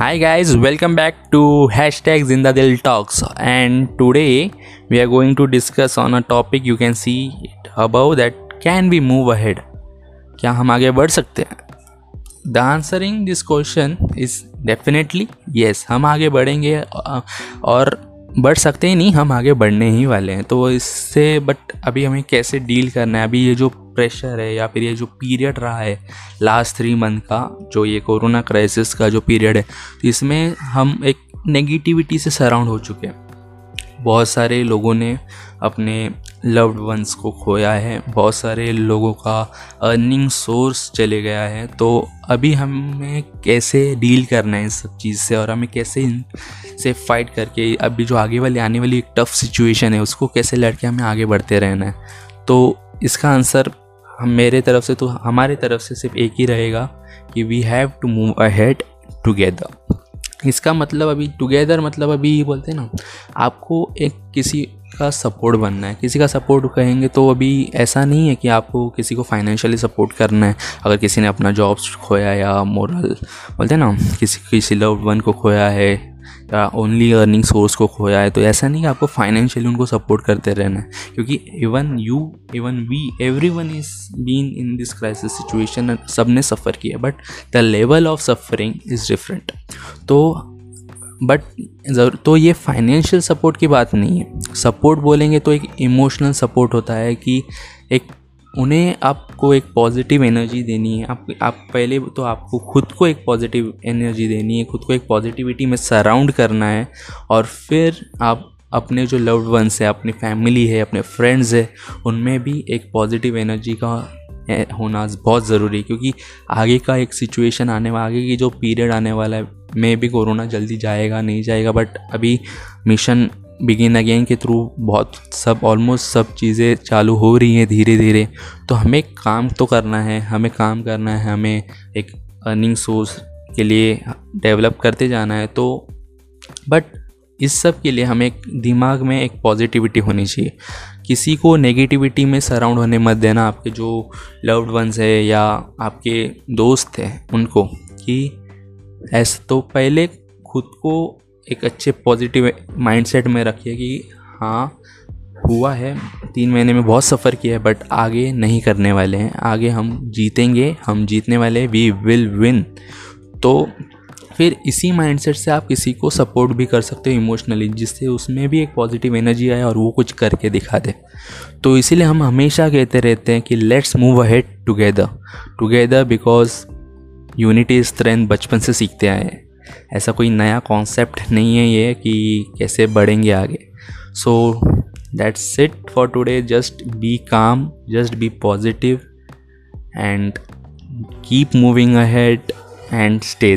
Hi guys welcome back to hashtag Zinda Dil talks and today we are going to discuss on a topic you can see it about that can be move ahead क्या हम आगे बढ़ सकते हैं? The answering this question is definitely yes हम आगे बढ़ेंगे और बढ़ सकते ही, नहीं, हम आगे बढ़ने ही वाले हैं। तो इससे बट अभी हमें कैसे डील करना है? अभी ये जो प्रेशर है या फिर ये जो पीरियड रहा है लास्ट थ्री मंथ का, जो ये कोरोना क्राइसिस का जो पीरियड है तो इसमें हम एक नेगेटिविटी से सराउंड हो चुके हैं। बहुत सारे लोगों ने अपने लव्ड वंस को खोया है। बहुत सारे लोगों का अर्निंग सोर्स चले गया है। तो अभी हमें कैसे डील करना है इस सब चीज़ से और हमें कैसे से फाइट करके अभी जो आगे वाली, आने वाली एक टफ सिचुएशन है, उसको कैसे लड़के हमें आगे बढ़ते रहना है। तो इसका आंसर हम मेरे तरफ़ से तो हमारे तरफ़ से सिर्फ़ एक ही रहेगा कि we have to move ahead together इसका मतलब अभी टुगेदर मतलब अभी बोलते हैं ना, आपको एक किसी का सपोर्ट बनना है। किसी का सपोर्ट कहेंगे तो अभी ऐसा नहीं है कि आपको किसी को फाइनेंशियली सपोर्ट करना है। अगर किसी ने अपना जॉब्स खोया या मोरल बोलते हैं ना, किसी किसी लव्ड वन को खोया है ओनली अर्निंग सोर्स को खोया है तो ऐसा नहीं कि आपको फाइनेंशियली उनको सपोर्ट करते रहना है। क्योंकि even you even we everyone is been in this crisis situation सबने सफ़र किया but the level of suffering is different तो बट ज़रूर तो ये फाइनेंशियल सपोर्ट की बात नहीं है। सपोर्ट बोलेंगे तो एक इमोशनल सपोर्ट होता है कि एक उन्हें आपको एक पॉजिटिव एनर्जी देनी है। आप आप पहले तो आपको खुद को एक पॉजिटिव एनर्जी देनी है, खुद को एक पॉजिटिविटी में सराउंड करना है और फिर आप अपने जो लव्ड वंस है, अपनी फैमिली है, अपने फ्रेंड्स है, उनमें भी एक पॉजिटिव एनर्जी का होना बहुत ज़रूरी है। क्योंकि आगे का एक सिचुएशन आने वाला आगे की जो पीरियड आने वाला है, मे भी कोरोना जल्दी जाएगा, नहीं जाएगा बट अभी मिशन बिगिन अगेन के थ्रू बहुत सब ऑलमोस्ट सब चीज़ें चालू हो रही हैं धीरे धीरे। तो हमें काम तो करना है, हमें काम करना है, हमें एक अर्निंग सोर्स के लिए डेवलप करते जाना है तो बट इस सब के लिए हमें दिमाग में एक पॉजिटिविटी होनी चाहिए। किसी को नेगेटिविटी में सराउंड होने मत देना आपके जो लव्ड वंस है या आपके दोस्त हैं उनको, कि ऐसा तो पहले खुद को एक अच्छे पॉजिटिव माइंडसेट में रखिए कि हाँ हुआ है। तीन महीने में बहुत सफ़र किया है बट आगे नहीं करने वाले हैं। आगे हम जीतेंगे, हम जीतने वाले वी विल विन तो फिर इसी माइंडसेट से आप किसी को सपोर्ट भी कर सकते हो इमोशनली जिससे उसमें भी एक पॉजिटिव एनर्जी आए और वो कुछ करके दिखा दे। तो इसीलिए हम हमेशा कहते रहते हैं कि let's move ahead together together because unity strength बचपन से सीखते आए हैं। ऐसा कोई नया कॉन्सेप्ट नहीं है ये कि कैसे बढ़ेंगे आगे। So that's it for today just be calm just be positive and keep moving ahead and stay